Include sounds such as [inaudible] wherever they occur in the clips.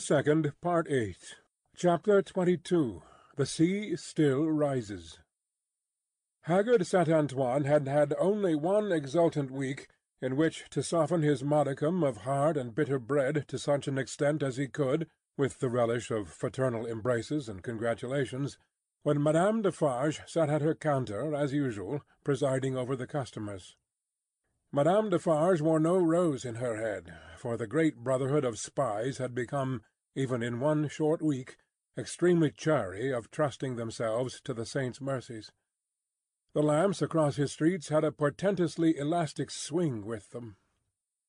Second, Part VIII Chapter XXII The Sea Still Rises Haggard Saint Antoine had had only one exultant week in which to soften his modicum of hard and bitter bread to such an extent as he could, with the relish of fraternal embraces and congratulations, when Madame Defarge sat at her counter as usual, presiding over the customers. Madame Defarge wore no rose in her head, for the great brotherhood of spies had become, even in one short week, extremely chary of trusting themselves to the saint's mercies. The lamps across his streets had a portentously elastic swing with them.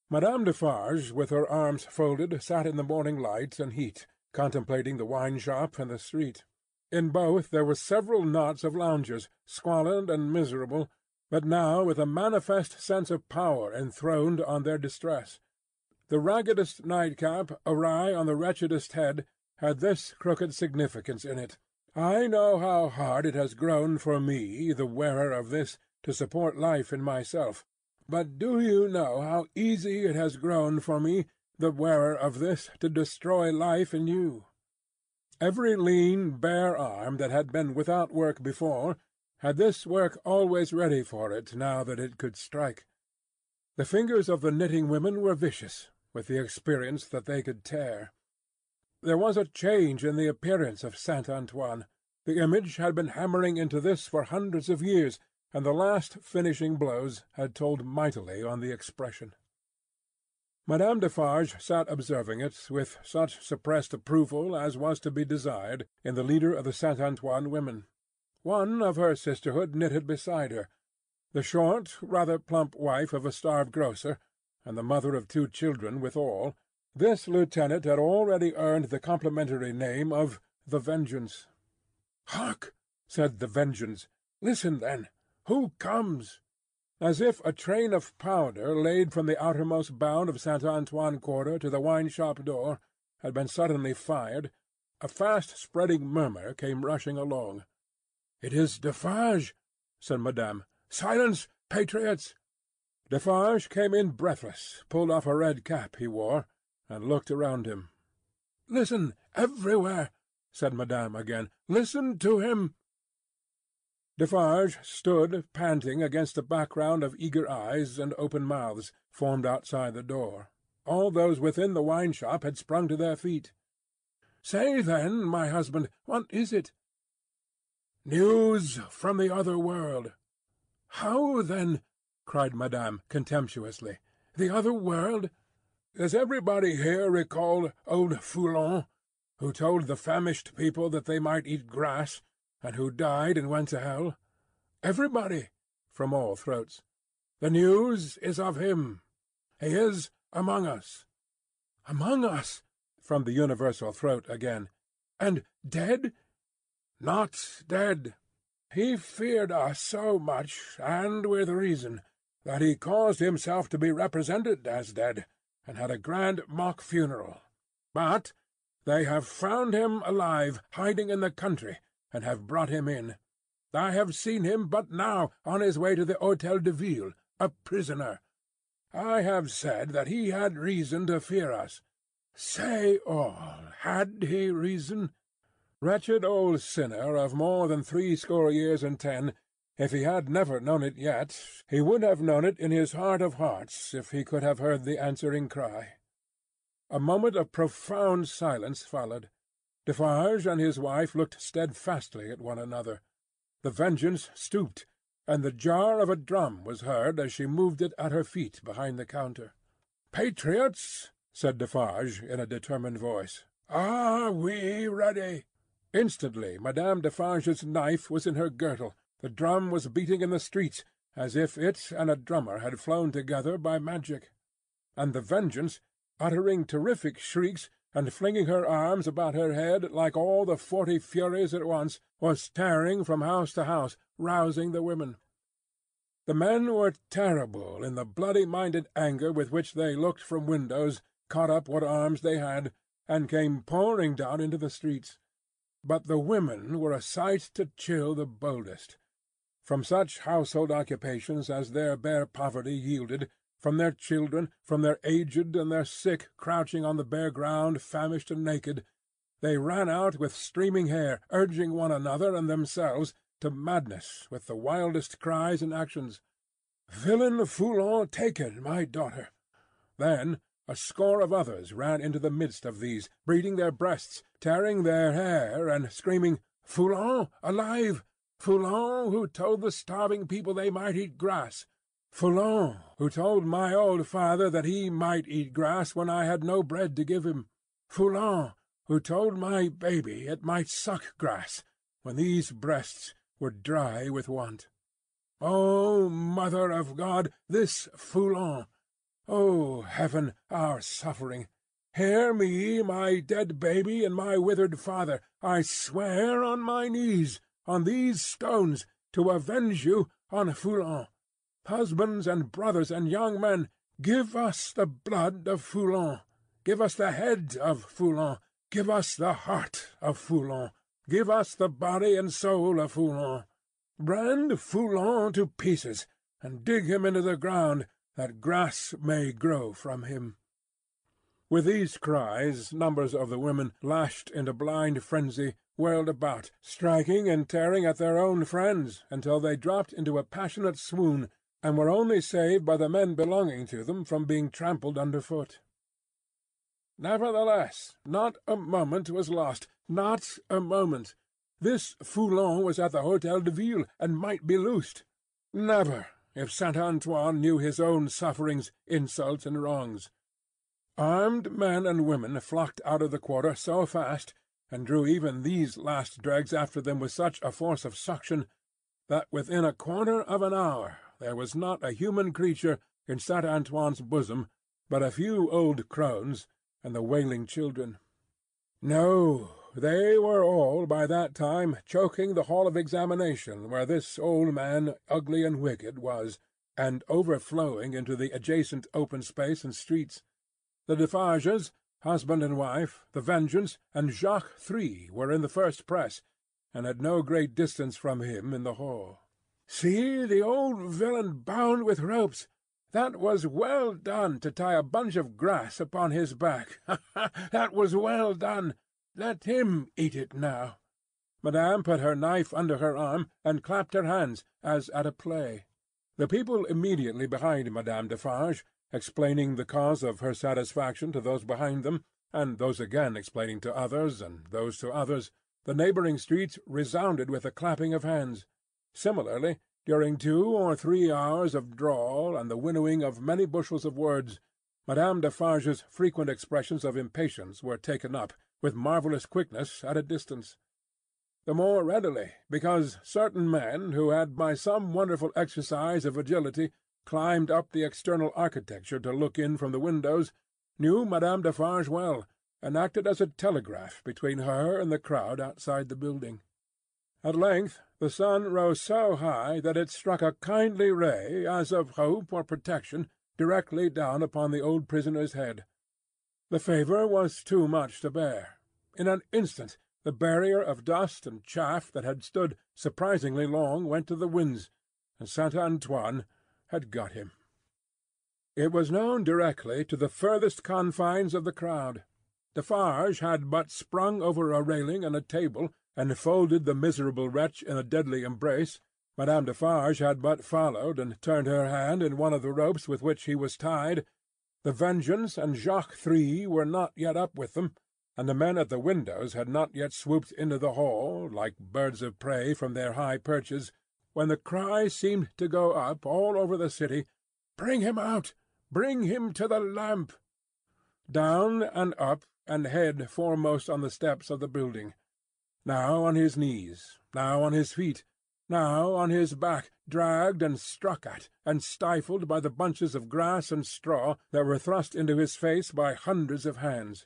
Madame Defarge, with her arms folded, sat in the morning light and heat, contemplating the wine-shop and the street. In both there were several knots of loungers, squalid and miserable, but now with a manifest sense of power enthroned on their distress. The raggedest nightcap awry on the wretchedest head had this crooked significance in it. I know how hard it has grown for me, the wearer of this, to support life in myself. But do you know how easy it has grown for me, the wearer of this, to destroy life in you? Every lean, bare arm that had been without work before had this work always ready for it now that it could strike. The fingers of the knitting women were vicious, with the experience that they could tear. There was a change in the appearance of Saint Antoine. The image had been hammering into this for hundreds of years, and the last finishing blows had told mightily on the expression. Madame Defarge sat observing it with such suppressed approval as was to be desired in the leader of the Saint Antoine women. One of her sisterhood knitted beside her. The short, rather plump wife of a starved grocer, and the mother of two children withal, this lieutenant had already earned the complimentary name of the Vengeance. "Hark!" said the Vengeance. "Listen, then. Who comes?" As if a train of powder laid from the outermost bound of Saint Antoine Quarter to the wine-shop door had been suddenly fired, a fast-spreading murmur came rushing along. "It is Defarge," said Madame. "Silence, patriots!" Defarge came in breathless, pulled off a red cap he wore, and looked around him. "Listen, everywhere!" said Madame again. "Listen to him!" Defarge stood panting against a background of eager eyes and open mouths, formed outside the door. All those within the wine-shop had sprung to their feet. "Say, then, my husband, what is it?" "News from the other world." "How, then?" Cried Madame, contemptuously. "The other world? Does everybody here recall old Foulon, who told the famished people that they might eat grass, and who died and went to hell? Everybody!" from all throats. "The news is of him. He is among us." "Among us!" from the universal throat again. "And dead? Not dead. He feared us so much, and with reason, that he caused himself to be represented as dead, and had a grand mock funeral. But they have found him alive, hiding in the country, and have brought him in. I have seen him but now on his way to the Hôtel de Ville, a prisoner. I have said that he had reason to fear us. Say all. Had he reason? Wretched old sinner of more than threescore years and ten, if he had never known it yet, he would have known it in his heart of hearts if he could have heard the answering cry. A moment of profound silence followed. Defarge and his wife looked steadfastly at one another. The Vengeance stooped, and the jar of a drum was heard as she moved it at her feet behind the counter. "Patriots!" said Defarge, in a determined voice, "are we ready?" Instantly Madame Defarge's knife was in her girdle, the drum was beating in the streets, as if it and a drummer had flown together by magic; and the Vengeance, uttering terrific shrieks, and flinging her arms about her head like all the forty Furies at once, was tearing from house to house, rousing the women. The men were terrible in the bloody-minded anger with which they looked from windows, caught up what arms they had, and came pouring down into the streets. But the women were a sight to chill the boldest. From such household occupations as their bare poverty yielded, from their children, from their aged and their sick crouching on the bare ground, famished and naked, they ran out with streaming hair, urging one another and themselves to madness with the wildest cries and actions. "Villain Foulon taken, my daughter!" Then a score of others ran into the midst of these, beating their breasts, tearing their hair, and screaming, "Foulon alive! Foulon who told the starving people they might eat grass! Foulon who told my old father that he might eat grass when I had no bread to give him! Foulon who told my baby it might suck grass when these breasts were dry with want. O Mother of God, this Foulon! O Heaven, our suffering! Hear me, my dead baby and my withered father! I swear on my knees, on these stones, to avenge you on Foulon. Husbands and brothers and young men, give us the blood of Foulon! Give us the head of Foulon! Give us the heart of Foulon! Give us the body and soul of Foulon! Brand Foulon to pieces, and dig him into the ground, that grass may grow from him." With these cries numbers of the women, lashed into blind frenzy, whirled about, striking and tearing at their own friends, until they dropped into a passionate swoon, and were only saved by the men belonging to them from being trampled under foot. Nevertheless, not a moment was lost, not a moment. This Foulon was at the Hôtel de Ville, and might be loosed. Never, if Saint Antoine knew his own sufferings, insults, and wrongs. Armed men and women flocked out of the quarter so fast, and drew even these last dregs after them with such a force of suction, that within a quarter of an hour there was not a human creature in Saint Antoine's bosom but a few old crones and the wailing children. No, they were all by that time choking the hall of examination where this old man, ugly and wicked, was, and overflowing into the adjacent open space and streets. The Defarges, husband and wife, the Vengeance, and Jacques Three were in the first press, and at no great distance from him in the hall. "See the old villain bound with ropes! That was well done to tie a bunch of grass upon his back. Ha, [laughs] ha! That was well done. Let him eat it now." Madame put her knife under her arm, and clapped her hands, as at a play. The people immediately behind Madame Defarge, explaining the cause of her satisfaction to those behind them, and those again explaining to others, and those to others, the neighbouring streets resounded with the clapping of hands. Similarly. During two or three hours of drawl and the winnowing of many bushels of words, Madame Defarge's frequent expressions of impatience were taken up, with marvellous quickness, at a distance. The more readily, because certain men who had by some wonderful exercise of agility climbed up the external architecture to look in from the windows, knew Madame Defarge well, and acted as a telegraph between her and the crowd outside the building. At length the sun rose so high that it struck a kindly ray, as of hope or protection, directly down upon the old prisoner's head. The favour was too much to bear. In an instant the barrier of dust and chaff that had stood surprisingly long went to the winds, and Saint Antoine had got him. It was known directly to the furthest confines of the crowd. Defarge had but sprung over a railing and a table and folded the miserable wretch in a deadly embrace, Madame Defarge had but followed and turned her hand in one of the ropes with which he was tied, the Vengeance and Jacques Three were not yet up with them, and the men at the windows had not yet swooped into the hall, like birds of prey from their high perches, when the cry seemed to go up all over the city, "Bring him out! Bring him to the lamp!" Down and up, and head foremost on the steps of the building now on his knees, now on his feet, now on his back, dragged and struck at and stifled by the bunches of grass and straw that were thrust into his face by hundreds of hands.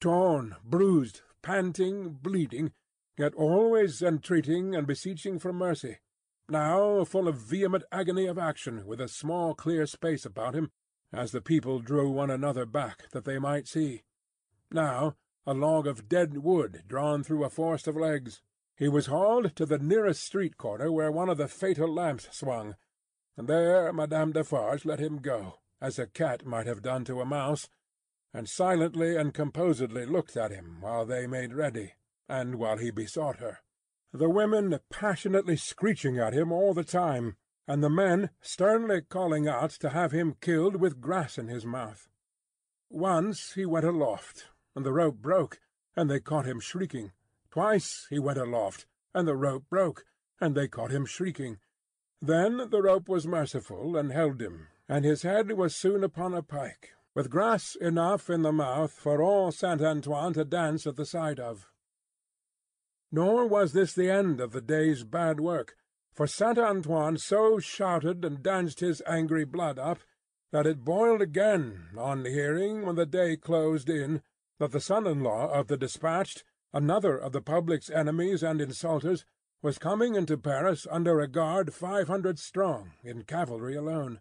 Torn, bruised, panting, bleeding, yet always entreating and beseeching for mercy; now full of vehement agony of action, with a small clear space about him, as the people drew one another back that they might see; now a log of dead wood drawn through a forest of legs. He was hauled to the nearest street corner where one of the fatal lamps swung, and there Madame Defarge let him go, as a cat might have done to a mouse, and silently and composedly looked at him while they made ready, and while he besought her; the women passionately screeching at him all the time, and the men sternly calling out to have him killed with grass in his mouth. Once he went aloft, and the rope broke, and they caught him shrieking. Twice he went aloft, and the rope broke, and they caught him shrieking. Then the rope was merciful and held him, and his head was soon upon a pike with grass enough in the mouth for all Saint Antoine to dance at the sight of. Nor was this the end of the day's bad work, for Saint Antoine so shouted and danced his angry blood up, that it boiled again on hearing, when the day closed in, that the son-in-law of the despatched, another of the public's enemies and insulters, was coming into Paris under a guard five hundred strong, in cavalry alone.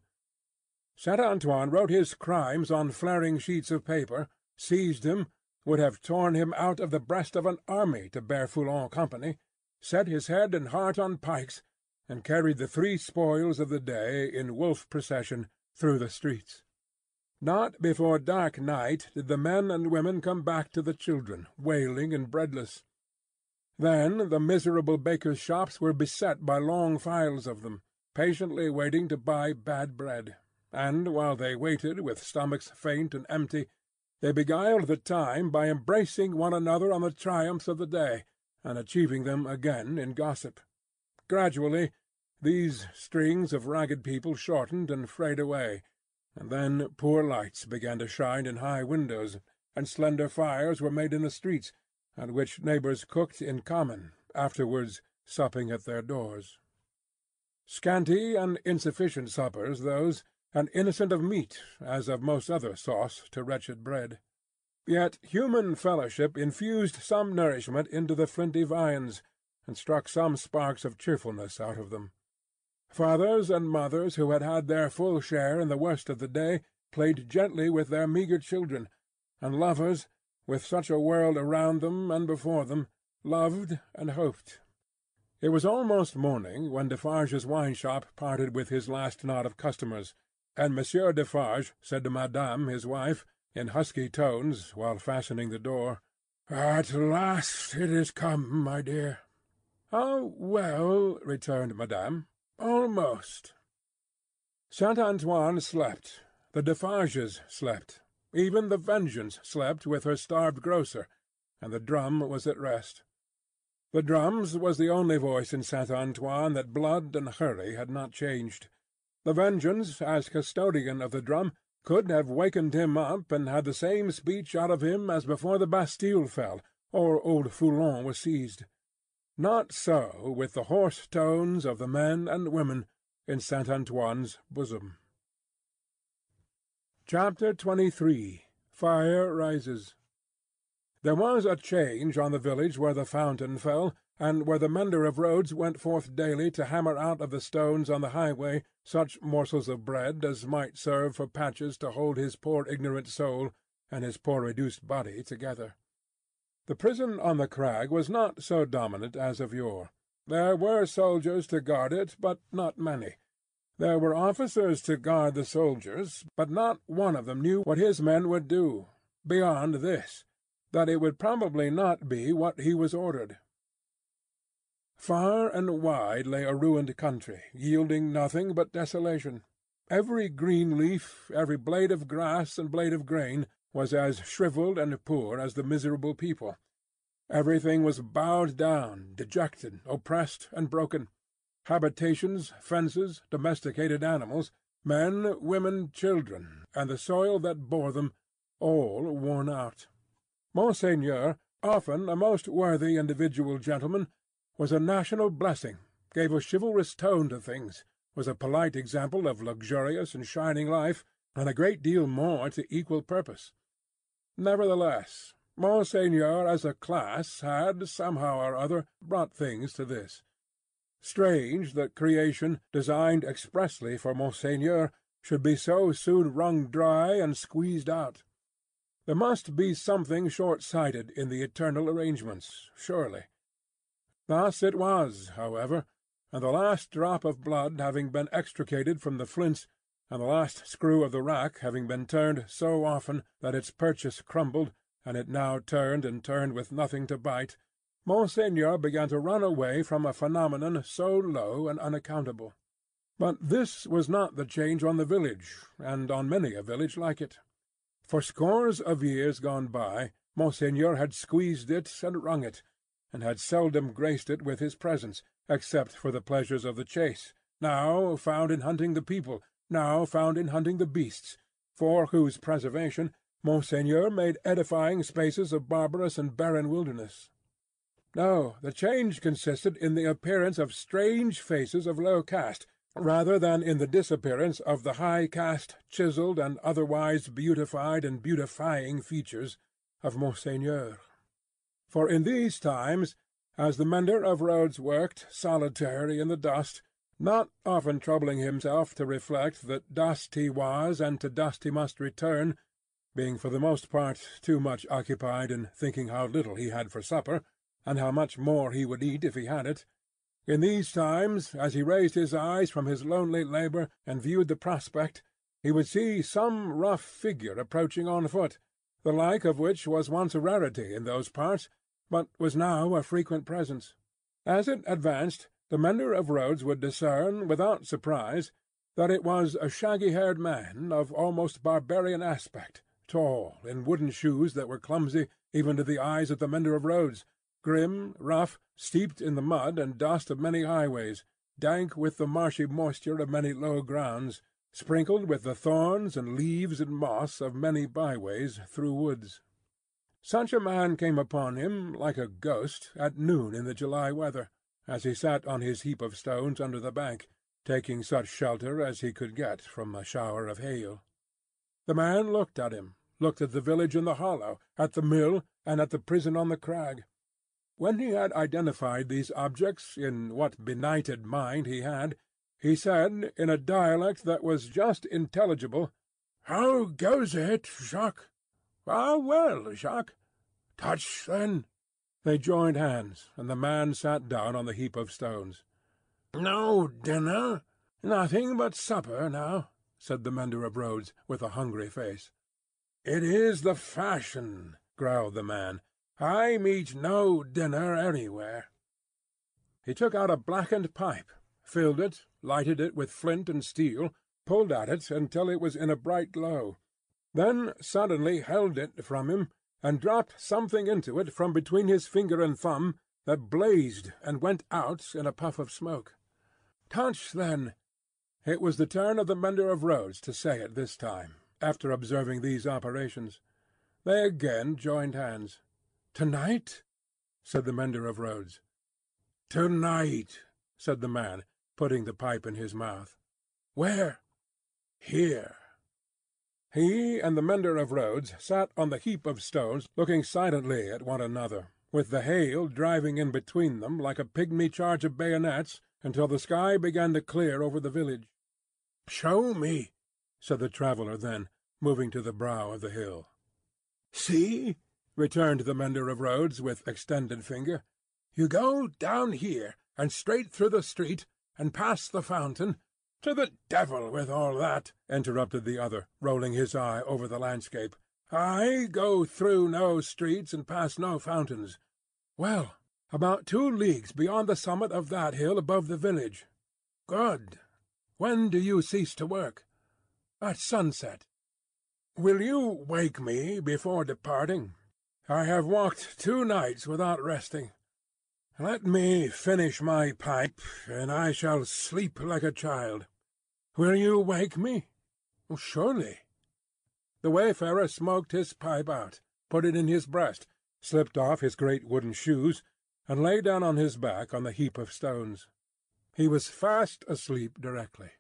Saint Antoine wrote his crimes on flaring sheets of paper, seized him, would have torn him out of the breast of an army to bear Foulon company, set his head and heart on pikes, and carried the three spoils of the day in wolf procession through the streets. Not before dark night did the men and women come back to the children, wailing and breadless. Then the miserable bakers' shops were beset by long files of them, patiently waiting to buy bad bread and while they waited with stomachs faint and empty, they beguiled the time by embracing one another on the triumphs of the day, and achieving them again in gossip. Gradually these strings of ragged people shortened and frayed away, and then poor lights began to shine in high windows, and slender fires were made in the streets, at which neighbours cooked in common, afterwards supping at their doors. Scanty and insufficient suppers those, and innocent of meat as of most other sauce to wretched bread. Yet human fellowship infused some nourishment into the flinty viands, and struck some sparks of cheerfulness out of them. Fathers and mothers who had had their full share in the worst of the day played gently with their meagre children, and lovers, with such a world around them and before them, loved and hoped. It was almost morning when Defarge's wine shop parted with his last knot of customers and Monsieur Defarge said to Madame his wife, in husky tones, while fastening the door, "At last it is come, my dear." "Oh, well," returned Madame, "almost." Saint Antoine slept, the Defarges slept, even the Vengeance slept with her starved grocer, and the drum was at rest. The drum's was the only voice in Saint Antoine that blood and hurry had not changed. The Vengeance, as custodian of the drum, could have wakened him up and had the same speech out of him as before the Bastille fell, or old Foulon was seized. Not so with the hoarse tones of the men and women in Saint Antoine's bosom. Chapter twenty-three. Fire rises. There was a change on the village where the fountain fell, and where the mender of roads went forth daily to hammer out of the stones on the highway such morsels of bread as might serve for patches to hold his poor ignorant soul and his poor reduced body together. The prison on the crag was not so dominant as of yore. There were soldiers to guard it, but not many. There were officers to guard the soldiers, but not one of them knew what his men would do, beyond this, that it would probably not be what he was ordered. Far and wide lay a ruined country, yielding nothing but desolation. Every green leaf, every blade of grass and blade of grain, was as shrivelled and poor as the miserable people. Everything was bowed down, dejected, oppressed, and broken. Habitations, fences, domesticated animals, men, women, children, and the soil that bore them, all worn out. Monseigneur, often a most worthy individual gentleman, was a national blessing, gave a chivalrous tone to things, was a polite example of luxurious and shining life, and a great deal more to equal purpose. Nevertheless, Monseigneur as a class had, somehow or other, brought things to this. Strange that creation, designed expressly for Monseigneur, should be so soon wrung dry and squeezed out. There must be something short-sighted in the eternal arrangements, surely. Thus it was, however, and the last drop of blood having been extricated from the flints, and the last screw of the rack having been turned so often that its purchase crumbled, and it now turned and turned with nothing to bite, Monseigneur began to run away from a phenomenon so low and unaccountable. But this was not the change on the village, and on many a village like it. For scores of years gone by, Monseigneur had squeezed it and wrung it, and had seldom graced it with his presence, except for the pleasures of the chase, now found in hunting the people, now found in hunting the beasts, for whose preservation Monseigneur made edifying spaces of barbarous and barren wilderness. No, the change consisted in the appearance of strange faces of low caste, rather than in the disappearance of the high caste, chiselled, and otherwise beautified and beautifying features of Monseigneur. For in these times, as the mender of roads worked, solitary in the dust, not often troubling himself to reflect that dust he was and to dust he must return, being for the most part too much occupied in thinking how little he had for supper, and how much more he would eat if he had it, in these times, as he raised his eyes from his lonely labour and viewed the prospect, he would see some rough figure approaching on foot, the like of which was once a rarity in those parts, but was now a frequent presence. As it advanced, the mender of roads would discern, without surprise, that it was a shaggy-haired man of almost barbarian aspect, tall, in wooden shoes that were clumsy even to the eyes of the mender of roads, grim, rough, steeped in the mud and dust of many highways, dank with the marshy moisture of many low grounds, sprinkled with the thorns and leaves and moss of many byways through woods. Such a man came upon him, like a ghost, at noon in the July weather, as he sat on his heap of stones under the bank, taking such shelter as he could get from a shower of hail. The man looked at him, looked at the village in the hollow, at the mill, and at the prison on the crag. When he had identified these objects in what benighted mind he had, he said, in a dialect that was just intelligible, "How goes it, Jacques?" "Ah, well, Jacques." "Touch, then." They joined hands, and the man sat down on the heap of stones. "No dinner?" "Nothing but supper now," said the mender of roads, with a hungry face. "It is the fashion," growled the man. I meet no dinner anywhere." He took out a blackened pipe, filled it, lighted it with flint and steel, pulled at it until it was in a bright glow, then suddenly held it from him, and dropped something into it from between his finger and thumb that blazed and went out in a puff of smoke. "Touch, then." It was the turn of the mender of roads to say it this time, after observing these operations. They again joined hands. "To night?" said the mender of roads. "To night," said the man, putting the pipe in his mouth. "Where?" "Here." He and the mender of roads sat on the heap of stones looking silently at one another, with the hail driving in between them like a pigmy charge of bayonets, until the sky began to clear over the village. "Show me," said the traveller then, moving to the brow of the hill. "See!" returned the mender of roads, with extended finger. "You go down here, and straight through the street, and past the fountain—" "To the devil with all that!" interrupted the other, rolling his eye over the landscape. "I go through no streets and past no fountains. Well, about two leagues beyond the summit of that hill above the village." "Good. When do you cease to work?" "At sunset." "Will you wake me before departing? I have walked two nights without resting. Let me finish my pipe, and I shall sleep like a child. Will you wake me? Oh, surely." The wayfarer smoked his pipe out, put it in his breast, slipped off his great wooden shoes, and lay down on his back on the heap of stones. He was fast asleep directly.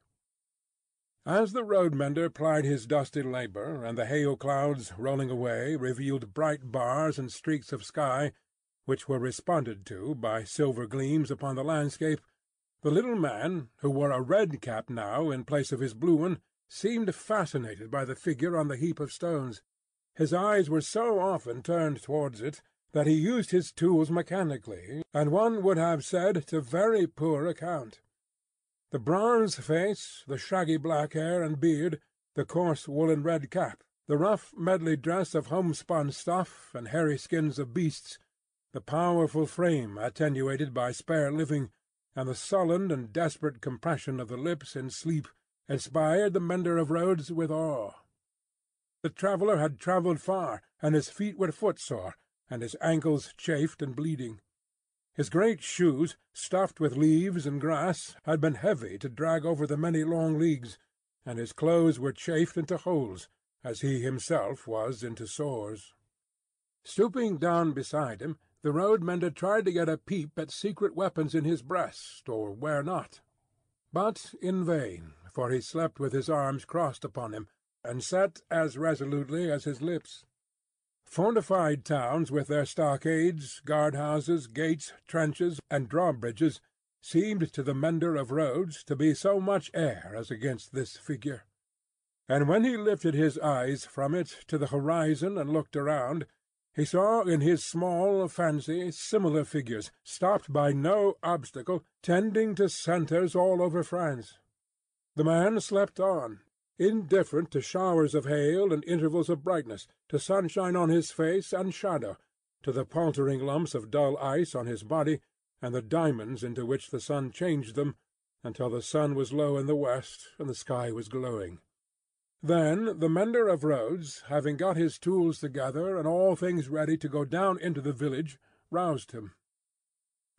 As the road mender plied his dusty labour, and the hail clouds, rolling away, revealed bright bars and streaks of sky, which were responded to by silver gleams upon the landscape, the little man, who wore a red cap now in place of his blue one, seemed fascinated by the figure on the heap of stones. His eyes were so often turned towards it that he used his tools mechanically, and one would have said to very poor account. The bronze face, the shaggy black hair and beard, the coarse woollen red cap, the rough medley dress of homespun stuff and hairy skins of beasts, the powerful frame attenuated by spare living, and the sullen and desperate compression of the lips in sleep, inspired the mender of roads with awe. The traveller had travelled far, and his feet were footsore, and his ankles chafed and bleeding. His great shoes, stuffed with leaves and grass, had been heavy to drag over the many long leagues, and his clothes were chafed into holes, as he himself was into sores. Stooping down beside him, the road mender tried to get a peep at secret weapons in his breast, or where not. But in vain, for he slept with his arms crossed upon him, and sat as resolutely as his lips. Fortified towns with their stockades, guard-houses, gates, trenches, and drawbridges seemed to the mender of roads to be so much air as against this figure. And when he lifted his eyes from it to the horizon and looked around, he saw in his small fancy similar figures, stopped by no obstacle, tending to centres all over France. The man slept on, indifferent to showers of hail and intervals of brightness, to sunshine on his face and shadow, to the paltering lumps of dull ice on his body, and the diamonds into which the sun changed them, until the sun was low in the west and the sky was glowing. Then the mender of roads, having got his tools together and all things ready to go down into the village, roused him.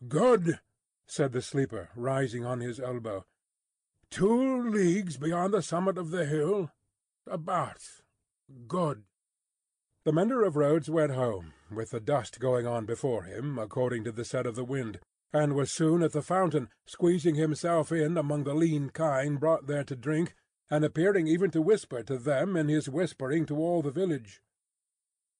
"Good!" said the sleeper, rising on his elbow. Two leagues beyond the summit of the hill? About. Good. The mender of roads went home, with the dust going on before him, according to the set of the wind, and was soon at the fountain, squeezing himself in among the lean kine brought there to drink, and appearing even to whisper to them in his whispering to all the village.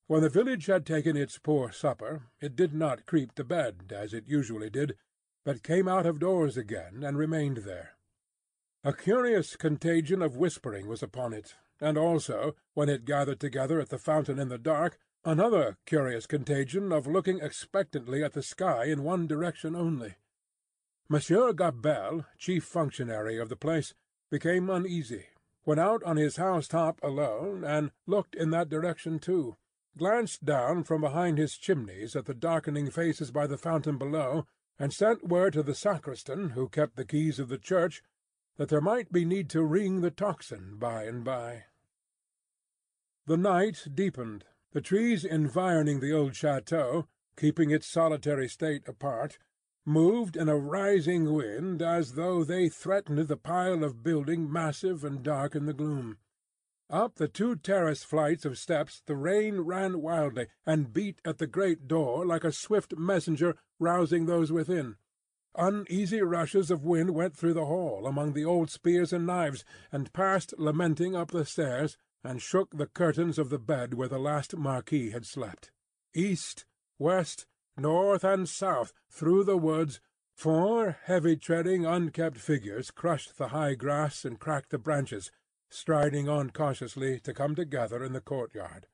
When the village had taken its poor supper, it did not creep to bed, as it usually did, but came out of doors again and remained there. A curious contagion of whispering was upon it, and also, when it gathered together at the fountain in the dark, another curious contagion of looking expectantly at the sky in one direction only. Monsieur Gabelle, chief functionary of the place, became uneasy, went out on his house-top alone, and looked in that direction too, glanced down from behind his chimneys at the darkening faces by the fountain below, and sent word to the sacristan who kept the keys of the church that there might be need to ring the tocsin by and by. The night deepened. The trees environing the old chateau, keeping its solitary state apart, moved in a rising wind as though they threatened the pile of building massive and dark in the gloom. Up the two terrace flights of steps the rain ran wildly, and beat at the great door like a swift messenger rousing those within. Uneasy rushes of wind went through the hall among the old spears and knives, and passed lamenting up the stairs, and shook the curtains of the bed where the last Marquis had slept. East, west, north, and south, through the woods, four heavy-treading, unkempt figures crushed the high grass and cracked the branches, striding on cautiously to come together in the courtyard.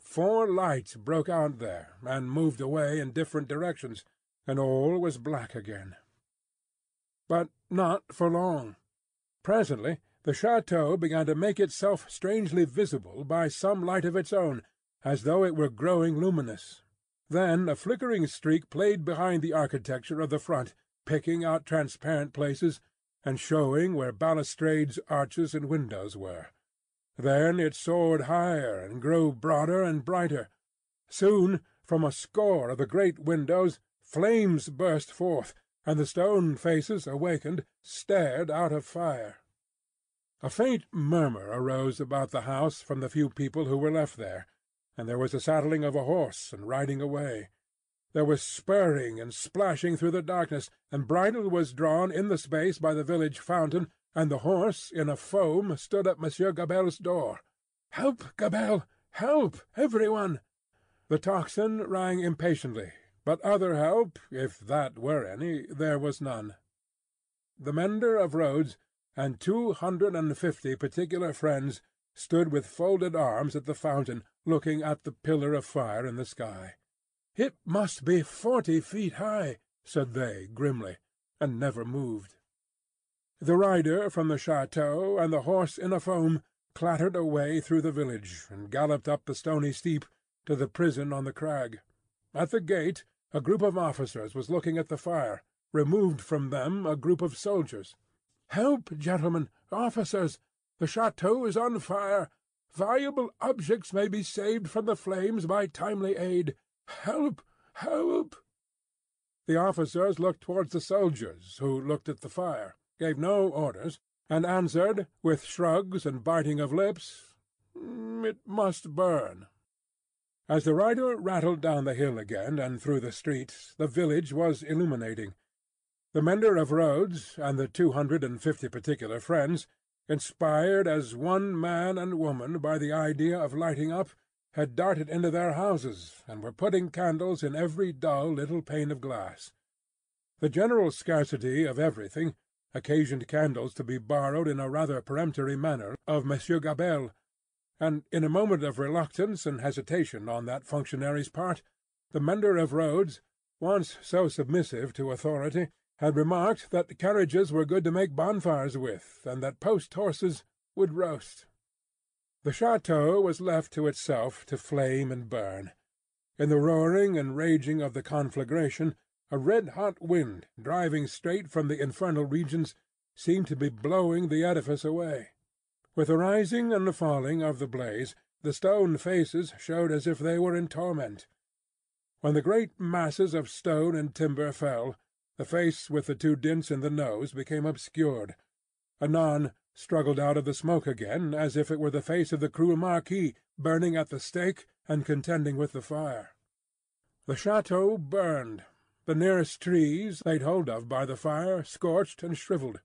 Four lights broke out there, and moved away in different directions and all was black again. But not for long. Presently the chateau began to make itself strangely visible by some light of its own, as though it were growing luminous. Then a flickering streak played behind the architecture of the front, picking out transparent places, and showing where balustrades, arches, and windows were. Then it soared higher and grew broader and brighter. Soon, from a score of the great windows Flames burst forth, and the stone faces, awakened, stared out of fire. A faint murmur arose about the house from the few people who were left there, and there was the saddling of a horse and riding away. There was spurring and splashing through the darkness, and bridle was drawn in the space by the village fountain, and the horse in a foam stood at Monsieur Gabelle's door. "Help, Gabelle! Help, every one!" The tocsin rang impatiently, but other help, if that were any, there was none. The mender of roads and two hundred and fifty particular friends stood with folded arms at the fountain, looking at the pillar of fire in the sky. "It must be forty feet high," said they grimly, and never moved. The rider from the château and the horse in a foam clattered away through the village, and galloped up the stony steep to the prison on the crag. At the gate a group of officers was looking at the fire; removed from them a group of soldiers. "Help, gentlemen! Officers! The château is on fire! Valuable objects may be saved from the flames by timely aid. Help! help!" The officers looked towards the soldiers, who looked at the fire gave no orders, and answered, with shrugs and biting of lips, mm, "It must burn." As the rider rattled down the hill again and through the streets, the village was illuminating. The mender of roads and the two hundred and fifty particular friends, inspired as one man and woman by the idea of lighting up, had darted into their houses and were putting candles in every dull little pane of glass. The general scarcity of everything occasioned candles to be borrowed in a rather peremptory manner of Monsieur Gabelle, and in a moment of reluctance and hesitation on that functionary's part, the mender of roads, once so submissive to authority, had remarked that carriages were good to make bonfires with, and that post horses would roast. The château was left to itself to flame and burn. In the roaring and raging of the conflagration a red-hot wind, driving straight from the infernal regions, seemed to be blowing the edifice away. With the rising and the falling of the blaze, the stone faces showed as if they were in torment. When the great masses of stone and timber fell, the face with the two dints in the nose became obscured. Anon struggled out of the smoke again as if it were the face of the cruel Marquis burning at the stake and contending with the fire. The château burned, the nearest trees, laid hold of by the fire, scorched and shrivelled.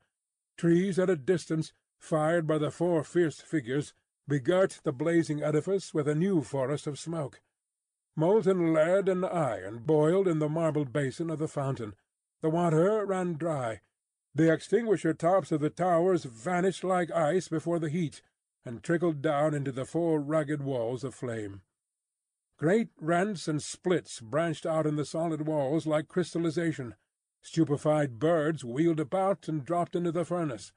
Trees at a distance, fired by the four fierce figures, begirt the blazing edifice with a new forest of smoke. Molten lead and iron boiled in the marble basin of the fountain. The water ran dry. The extinguisher tops of the towers vanished like ice before the heat, and trickled down into the four ragged walls of flame. Great rents and splits branched out in the solid walls like crystallization. Stupefied birds wheeled about and dropped into the furnace.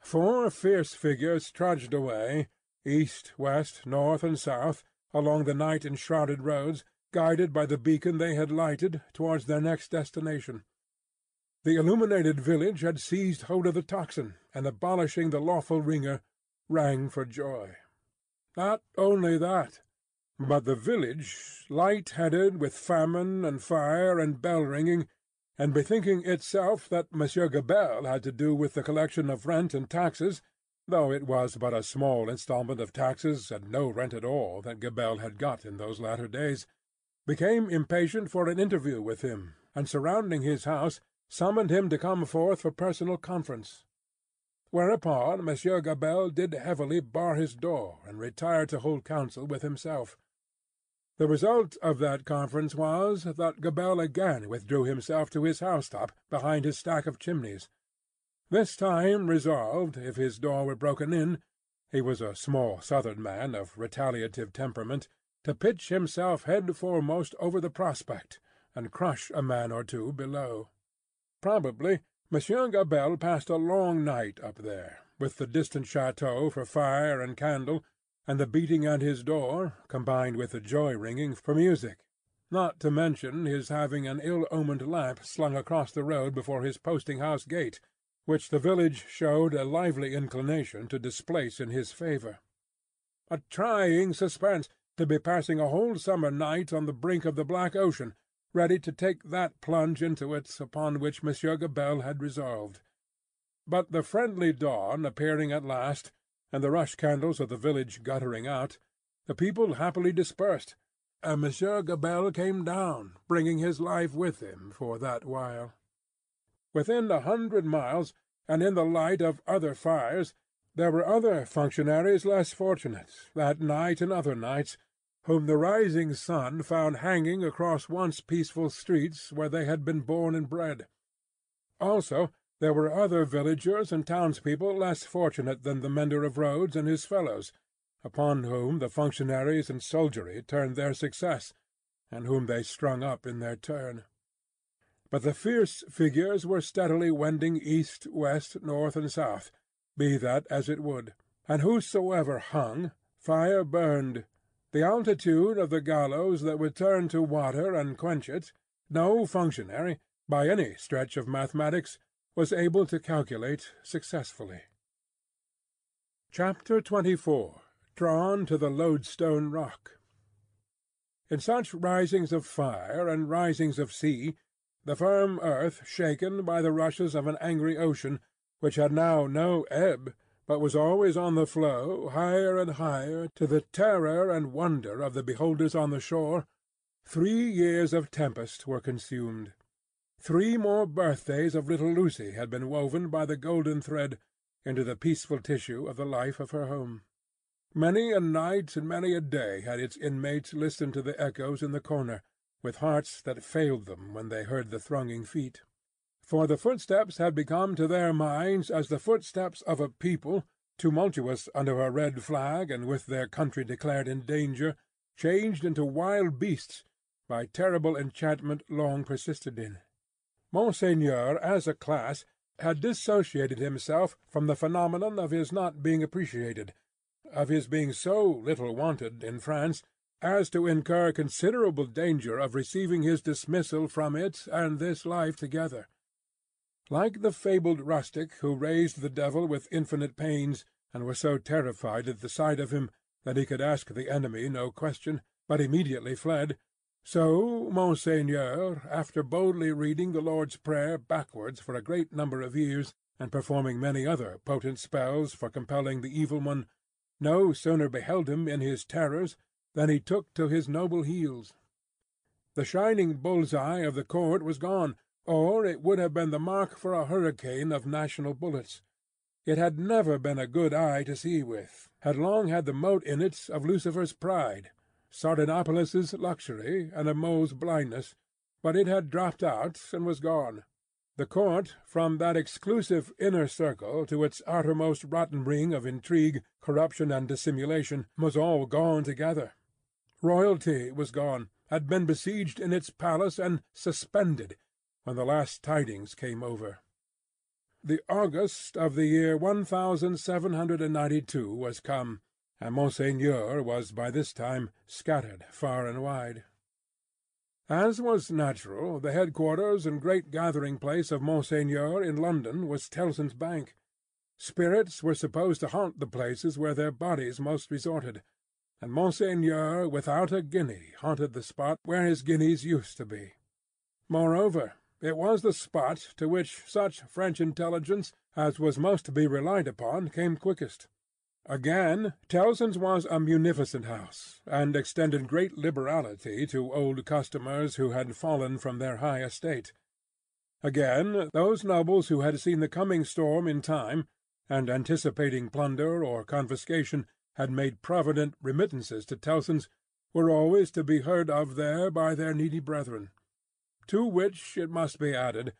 Four fierce figures trudged away, east, west, north, and south, along the night enshrouded roads, guided by the beacon they had lighted, towards their next destination. The illuminated village had seized hold of the tocsin, and abolishing the lawful ringer, rang for joy. Not only that. But the village, light‐headed with famine and fire and bell‐ringing, and bethinking itself that Monsieur Gabelle had to do with the collection of rent and taxes, though it was but a small instalment of taxes and no rent at all that Gabelle had got in those latter days, became impatient for an interview with him, and surrounding his house, summoned him to come forth for personal conference. Whereupon Monsieur Gabelle did heavily bar his door and retire to hold counsel with himself. The result of that conference was that Gabelle again withdrew himself to his housetop behind his stack of chimneys. This time resolved, if his door were broken in—he was a small southern man of retaliative temperament—to pitch himself head foremost over the prospect, and crush a man or two below. Probably Monsieur Gabelle passed a long night up there, with the distant château for fire and candle, and the beating at his door, combined with the joy‐ringing, for music, not to mention his having an ill‐omened lamp slung across the road before his posting‐house gate, which the village showed a lively inclination to displace in his favour. A trying suspense, to be passing a whole summer night on the brink of the black ocean, ready to take that plunge into it upon which Monsieur Gabelle had resolved. But the friendly dawn appearing at last, and the rush candles of the village guttering out, the people happily dispersed, and Monsieur Gabelle came down, bringing his life with him for that while. Within a hundred miles, and in the light of other fires, there were other functionaries less fortunate, that night and other nights, whom the rising sun found hanging across once peaceful streets where they had been born and bred. Also there were other villagers and townspeople less fortunate than the mender of roads and his fellows, upon whom the functionaries and soldiery turned their success, and whom they strung up in their turn. but the fierce figures were steadily wending east, west, north, and south, be that as it would; and whosoever hung, fire burned. The altitude of the gallows that would turn to water and quench it, no functionary, by any stretch of mathematics, was able to calculate successfully. Chapter XXIV. Drawn to the Loadstone Rock In such risings of fire and risings of sea, the firm earth shaken by the rushes of an angry ocean, which had now no ebb, but was always on the flow, higher and higher, to the terror and wonder of the beholders on the shore, three years of tempest were consumed. Three more birthdays of little Lucy had been woven by the golden thread into the peaceful tissue of the life of her home. Many a night and many a day had its inmates listened to the echoes in the corner, with hearts that failed them when they heard the thronging feet. For the footsteps had become to their minds as the footsteps of a people, tumultuous under a red flag and with their country declared in danger, changed into wild beasts by terrible enchantment long persisted in. Monseigneur, as a class, had dissociated himself from the phenomenon of his not being appreciated, of his being so little wanted in France as to incur considerable danger of receiving his dismissal from it and this life together. Like the fabled rustic who raised the devil with infinite pains, and was so terrified at the sight of him that he could ask the enemy no question, but immediately fled, so Monseigneur, after boldly reading the Lord's Prayer backwards for a great number of years, and performing many other potent spells for compelling the evil one, no sooner beheld him in his terrors than he took to his noble heels. The shining bull's-eye of the court was gone, or it would have been the mark for a hurricane of national bullets. It had never been a good eye to see with, had long had the mote in it of Lucifer's pride, Sardanapalus's luxury, and a mole's blindness, but it had dropped out and was gone. The court, from that exclusive inner circle to its outermost rotten ring of intrigue, corruption, and dissimulation, was all gone together. Royalty was gone, had been besieged in its palace and suspended, when the last tidings came over. The August of the year one thousand seven hundred and ninety-two was come, and Monseigneur was by this time scattered far and wide. As was natural, the headquarters and great gathering place of Monseigneur in London was Tellson's Bank. Spirits were supposed to haunt the places where their bodies most resorted, and Monseigneur without a guinea haunted the spot where his guineas used to be. Moreover, it was the spot to which such French intelligence as was most to be relied upon came quickest. Again, Tellson's was a munificent house, and extended great liberality to old customers who had fallen from their high estate. Again, those nobles who had seen the coming storm in time, and anticipating plunder or confiscation had made provident remittances to Tellson's, were always to be heard of there by their needy brethren. To which it must be added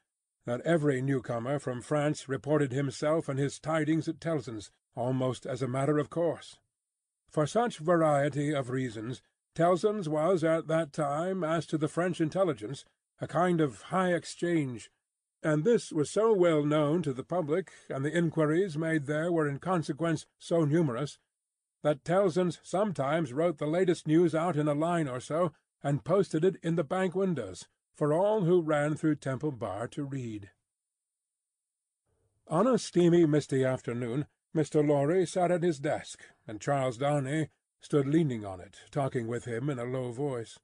that every newcomer from France reported himself and his tidings at Tellson's almost as a matter of course. For such variety of reasons, Tellson's was at that time, as to the French intelligence, a kind of high exchange, and this was so well known to the public, and the inquiries made there were in consequence so numerous, that Tellson's sometimes wrote the latest news out in a line or so, and posted it in the bank windows, for all who ran through Temple Bar to read. On a steamy misty afternoon Mr. Lorry sat at his desk, and Charles Darnay stood leaning on it, talking with him in a low voice.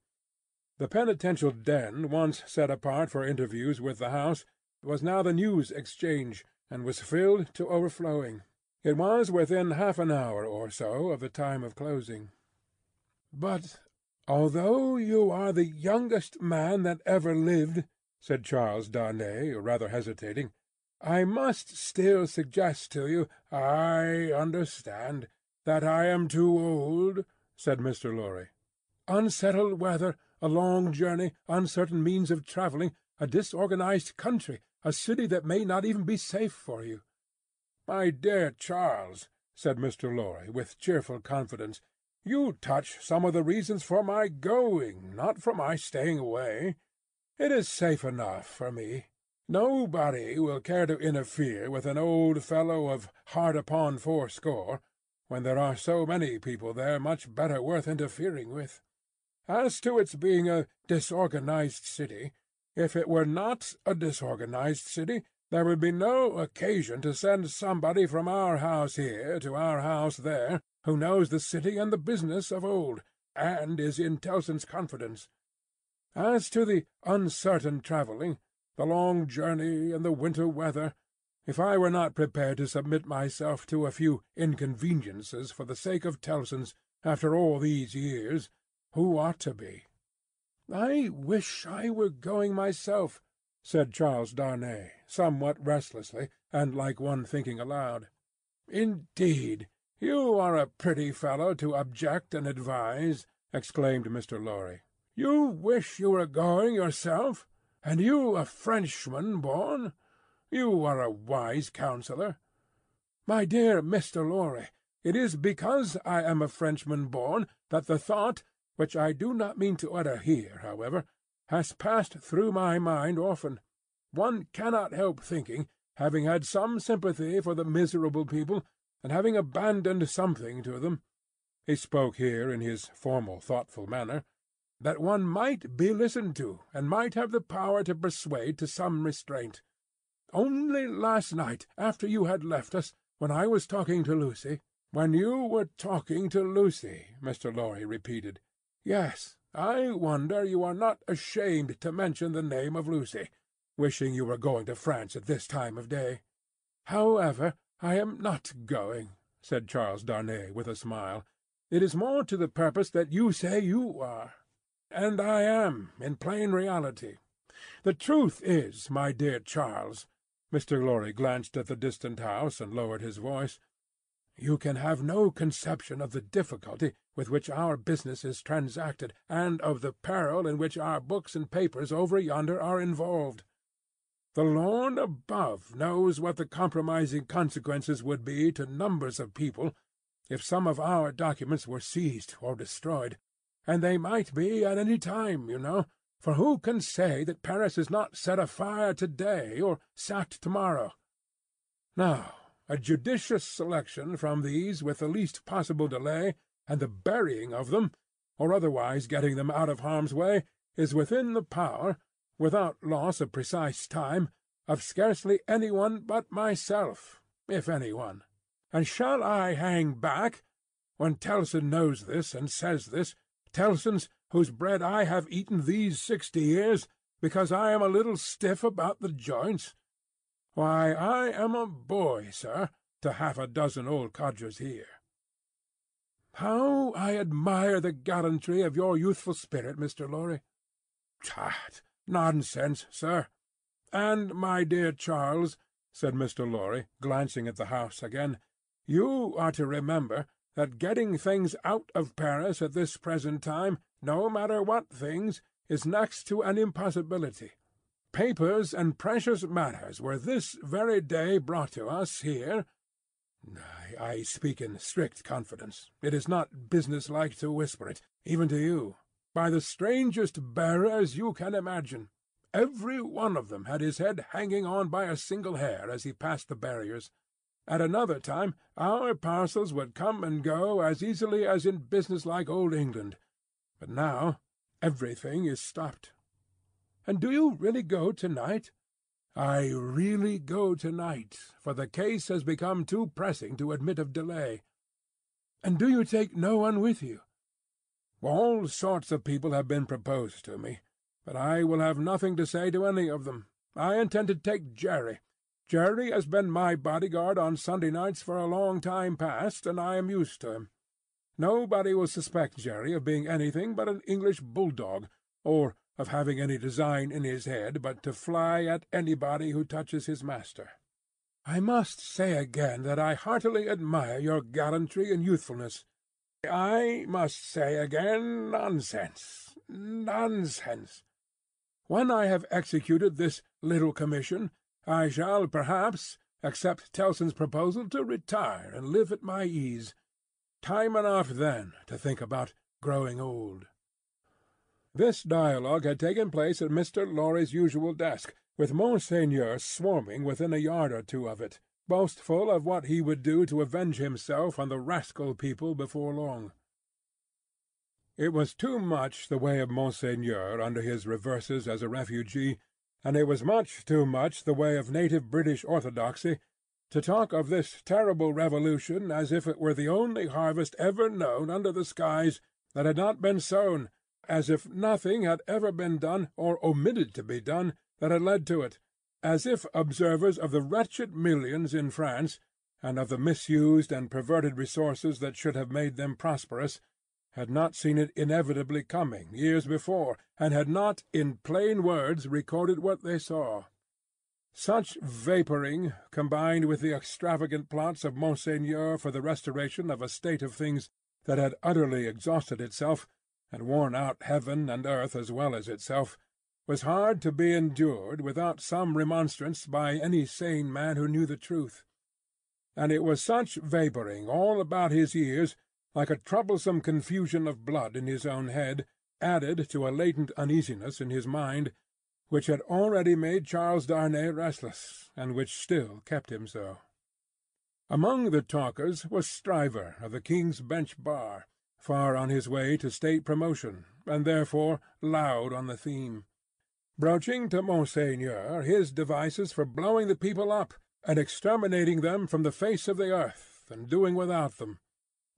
The penitential den once set apart for interviews with the House was now the News Exchange, and was filled to overflowing. It was within half an hour or so of the time of closing. "But although you are the youngest man that ever lived," said Charles Darnay, rather hesitating. I must still suggest to you—" "I understand. That I am too old," said Mr. Lorry. "Unsettled weather, a long journey, uncertain means of travelling, a disorganized country, a city that may not even be safe for you." "My dear Charles," said Mr. Lorry, with cheerful confidence, "you touch some of the reasons for my going, not for my staying away. It is safe enough for me. Nobody will care to interfere with an old fellow of hard upon fourscore, when there are so many people there much better worth interfering with. As to its being a disorganized city, if it were not a disorganized city, there would be no occasion to send somebody from our house here to our house there, who knows the city and the business of old, and is in Tellson's confidence. As to the uncertain travelling, the long journey and the winter weather, if I were not prepared to submit myself to a few inconveniences for the sake of Tellson's after all these years, who ought to be? "I wish I were going myself," said Charles Darnay, somewhat restlessly, and like one thinking aloud. "Indeed, you are a pretty fellow to object and advise!" exclaimed Mr. Lorry. "You wish you were going yourself? And you a Frenchman born? You are a wise counsellor." "My dear Mr. Lorry, it is because I am a Frenchman born that the thought which I do not mean to utter here, however, has passed through my mind often. One cannot help thinking, having had some sympathy for the miserable people, and having abandoned something to them,—he spoke here in his formal thoughtful manner,—that one might be listened to, and might have the power to persuade to some restraint. Only last night, after you had left us, when I was talking to Lucy—" "When you were talking to Lucy," Mr. Lorry repeated. Yes, I wonder you are not ashamed to mention the name of Lucy, wishing you were going to France at this time of day. However, I am not going," said Charles Darnay with a smile. "It is more to the purpose that you say you are. And I am, in plain reality. The truth is, my dear Charles," Mr. Lorry glanced at the distant house and lowered his voice, "you can have no conception of the difficulty with which our business is transacted, and of the peril in which our books and papers over yonder are involved. The Lord above knows what the compromising consequences would be to numbers of people if some of our documents were seized or destroyed. And they might be at any time, you know, for who can say that Paris is not set afire to-day or sacked to-morrow? Now, a judicious selection from these with the least possible delay and the burying of them, or otherwise getting them out of harm's way, is within the power, without loss of precise time, of scarcely any one but myself, if any one. And shall I hang back, when Tellson knows this and says this, Tellson's whose bread I have eaten these sixty years, because I am a little stiff about the joints? Why, I am a boy, sir, to half a dozen old codgers here. How I admire the gallantry of your youthful spirit, Mr. Lorry!" "Tut! Nonsense, sir!" "And, my dear Charles," said Mr. Lorry, glancing at the house again, "you are to remember that getting things out of Paris at this present time, no matter what things, is next to an impossibility. Papers and precious matters were this very day brought to us here I speak in strict confidence. It is not business-like to whisper it, even to you. By the strangest bearers you can imagine. Every one of them had his head hanging on by a single hair as he passed the barriers. At another time our parcels would come and go as easily as in business-like old England. But now everything is stopped. And do you really go to-night? I really go to-night, for the case has become too pressing to admit of delay. And do you take no one with you? All sorts of people have been proposed to me, but I will have nothing to say to any of them. I intend to take Jerry. Jerry has been my bodyguard on Sunday nights for a long time past, and I am used to him. Nobody will suspect Jerry of being anything but an English bulldog, or of having any design in his head but to fly at anybody who touches his master. I must say again that I heartily admire your gallantry and youthfulness. I must say again, nonsense, nonsense. When I have executed this little commission, I shall perhaps accept Tellson's proposal to retire and live at my ease. Time enough then to think about growing old. This dialogue had taken place at Mr. Lorry's usual desk, with Monseigneur swarming within a yard or two of it, boastful of what he would do to avenge himself on the rascal people before long. It was too much the way of Monseigneur under his reverses as a refugee, and it was much too much the way of native British orthodoxy, to talk of this terrible revolution as if it were the only harvest ever known under the skies that had not been sown, as if nothing had ever been done, or omitted to be done, that had led to it, as if observers of the wretched millions in France, and of the misused and perverted resources that should have made them prosperous, had not seen it inevitably coming years before, and had not in plain words recorded what they saw. Such vapouring, combined with the extravagant plots of Monseigneur for the restoration of a state of things that had utterly exhausted itself, and worn out heaven and earth as well as itself, was hard to be endured without some remonstrance by any sane man who knew the truth. And it was such vapouring all about his ears like a troublesome confusion of blood in his own head, added to a latent uneasiness in his mind, which had already made Charles Darnay restless, and which still kept him so. Among the talkers was Stryver of the King's Bench Bar, far on his way to state promotion, and therefore loud on the theme; broaching to Monseigneur his devices for blowing the people up, and exterminating them from the face of the earth, and doing without them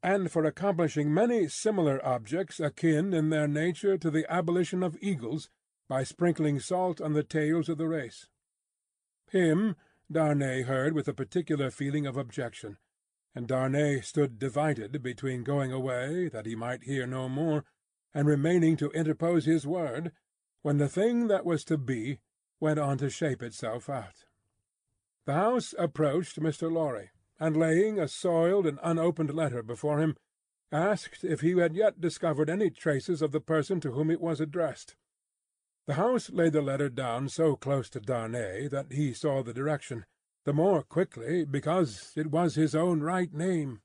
and for accomplishing many similar objects akin in their nature to the abolition of eagles by sprinkling salt on the tails of the race. Him Darnay heard with a particular feeling of objection, and Darnay stood divided between going away that he might hear no more, and remaining to interpose his word, when the thing that was to be went on to shape itself out. The house approached Mr. Lorry and laying a soiled and unopened letter before him, asked if he had yet discovered any traces of the person to whom it was addressed. The house laid the letter down so close to Darnay that he saw the direction, the more quickly because it was his own right name.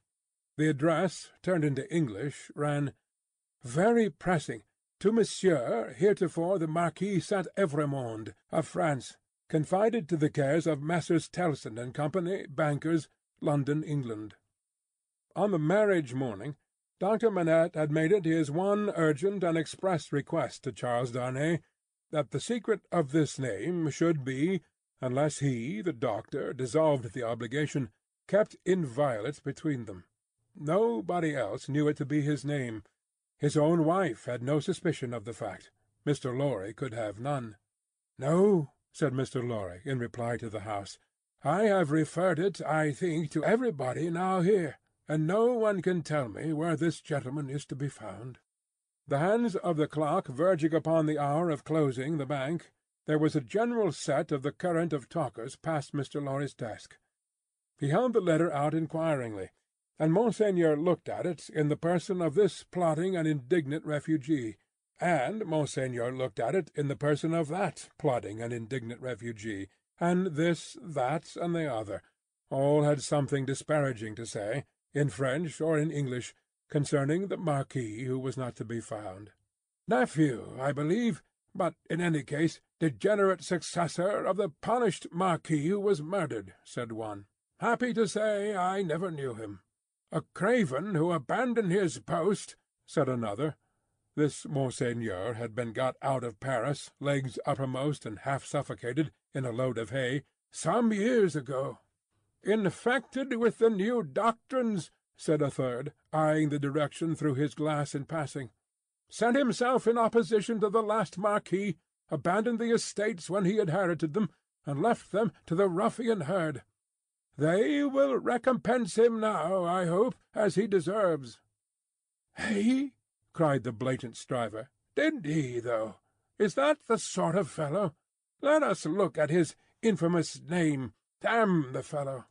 The address, turned into English, ran, "Very pressing. To Monsieur, heretofore the Marquis St. Evrémonde, of France. Confided to the cares of Messrs. Tellson and Company, bankers, London, England. On the marriage morning, Doctor Manette had made it his one urgent and express request to Charles Darnay that the secret of this name should be, unless he, the doctor, dissolved the obligation, kept inviolate between them. Nobody else knew it to be his name. His own wife had no suspicion of the fact. Mr. Lorry could have none. "No," said Mr. Lorry, in reply to the House. I have referred it, I think, to everybody now here, and no one can tell me where this gentleman is to be found. The hands of the clock verging upon the hour of closing the bank, there was a general set of the current of talkers past Mr. Lorry's desk. He held the letter out inquiringly, and Monseigneur looked at it in the person of this plotting and indignant refugee, and Monseigneur looked at it in the person of that plotting and indignant refugee and this, that, and the other, all had something disparaging to say, in French or in English, concerning the Marquis who was not to be found. Nephew, I believe, but in any case degenerate successor of the punished Marquis who was murdered, said one. Happy to say I never knew him. A craven who abandoned his post, said another. This Monseigneur had been got out of Paris, legs uppermost and half suffocated, in a load of hay, some years ago. Infected with the new doctrines, said a third, eyeing the direction through his glass in passing. Set himself in opposition to the last Marquis, abandoned the estates when he inherited them, and left them to the ruffian herd. They will recompense him now, I hope, as he deserves. He? cried the blatant Stryver. Did he, though? Is that the sort of fellow? Let us look at his infamous name. Damn the fellow!"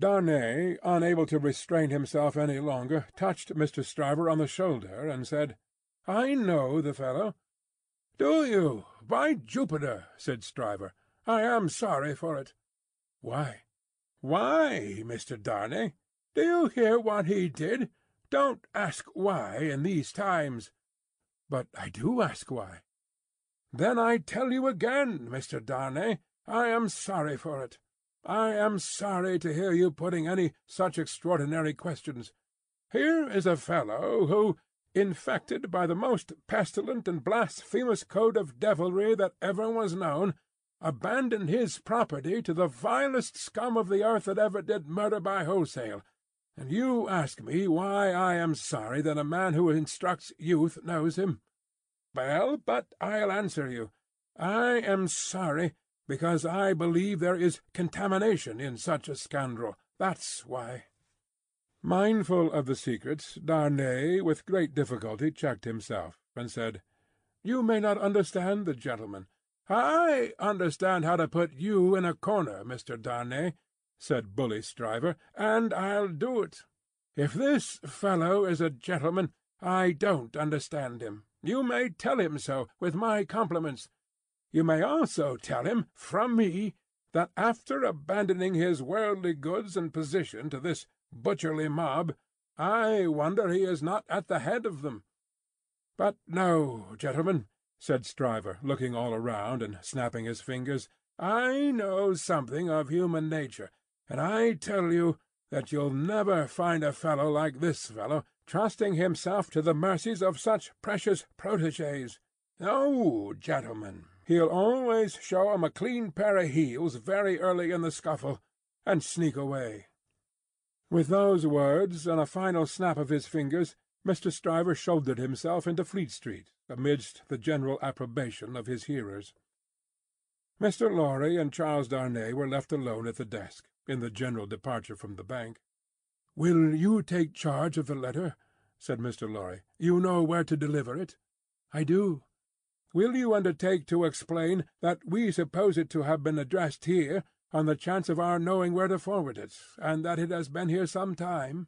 Darnay, unable to restrain himself any longer, touched Mr. Stryver on the shoulder, and said, "I know the fellow." "Do you? By Jupiter!" said Stryver. "I am sorry for it." "Why?" "Why, Mr. Darnay? Do you hear what he did? Don't ask why in these times. "But I do ask why." "Then I tell you again, Mr. Darnay, I am sorry for it. I am sorry to hear you putting any such extraordinary questions. Here is a fellow who, infected by the most pestilent and blasphemous code of devilry that ever was known, abandoned his property to the vilest scum of the earth that ever did murder by wholesale, and you ask me why I am sorry that a man who instructs youth knows him. Well, but I'll answer you. I am sorry because I believe there is contamination in such a scoundrel. That's why." Mindful of the secret, Darnay with great difficulty checked himself, and said, "You may not understand the gentleman." "I understand how to put you in a corner, Mr. Darnay," said Bully Stryver, "and I'll do it. If this fellow is a gentleman, I don't understand him. You may tell him so, with my compliments. You may also tell him, from me, that after abandoning his worldly goods and position to this butcherly mob, I wonder he is not at the head of them. But no, gentlemen," said Stryver, looking all around and snapping his fingers, "I know something of human nature, and I tell you that you'll never find a fellow like this fellow trusting himself to the mercies of such precious protégés. No, gentlemen, he'll always show 'em a clean pair of heels very early in the scuffle, and sneak away." With those words, and a final snap of his fingers, Mr. Stryver shouldered himself into Fleet Street, amidst the general approbation of his hearers. Mr. Lorry and Charles Darnay were left alone at the desk, in the general departure from the bank. "Will you take charge of the letter?" said Mr. Lorry. "You know where to deliver it?" "I do. Will you undertake to explain that we suppose it to have been addressed here, on the chance of our knowing where to forward it, and that it has been here some time?"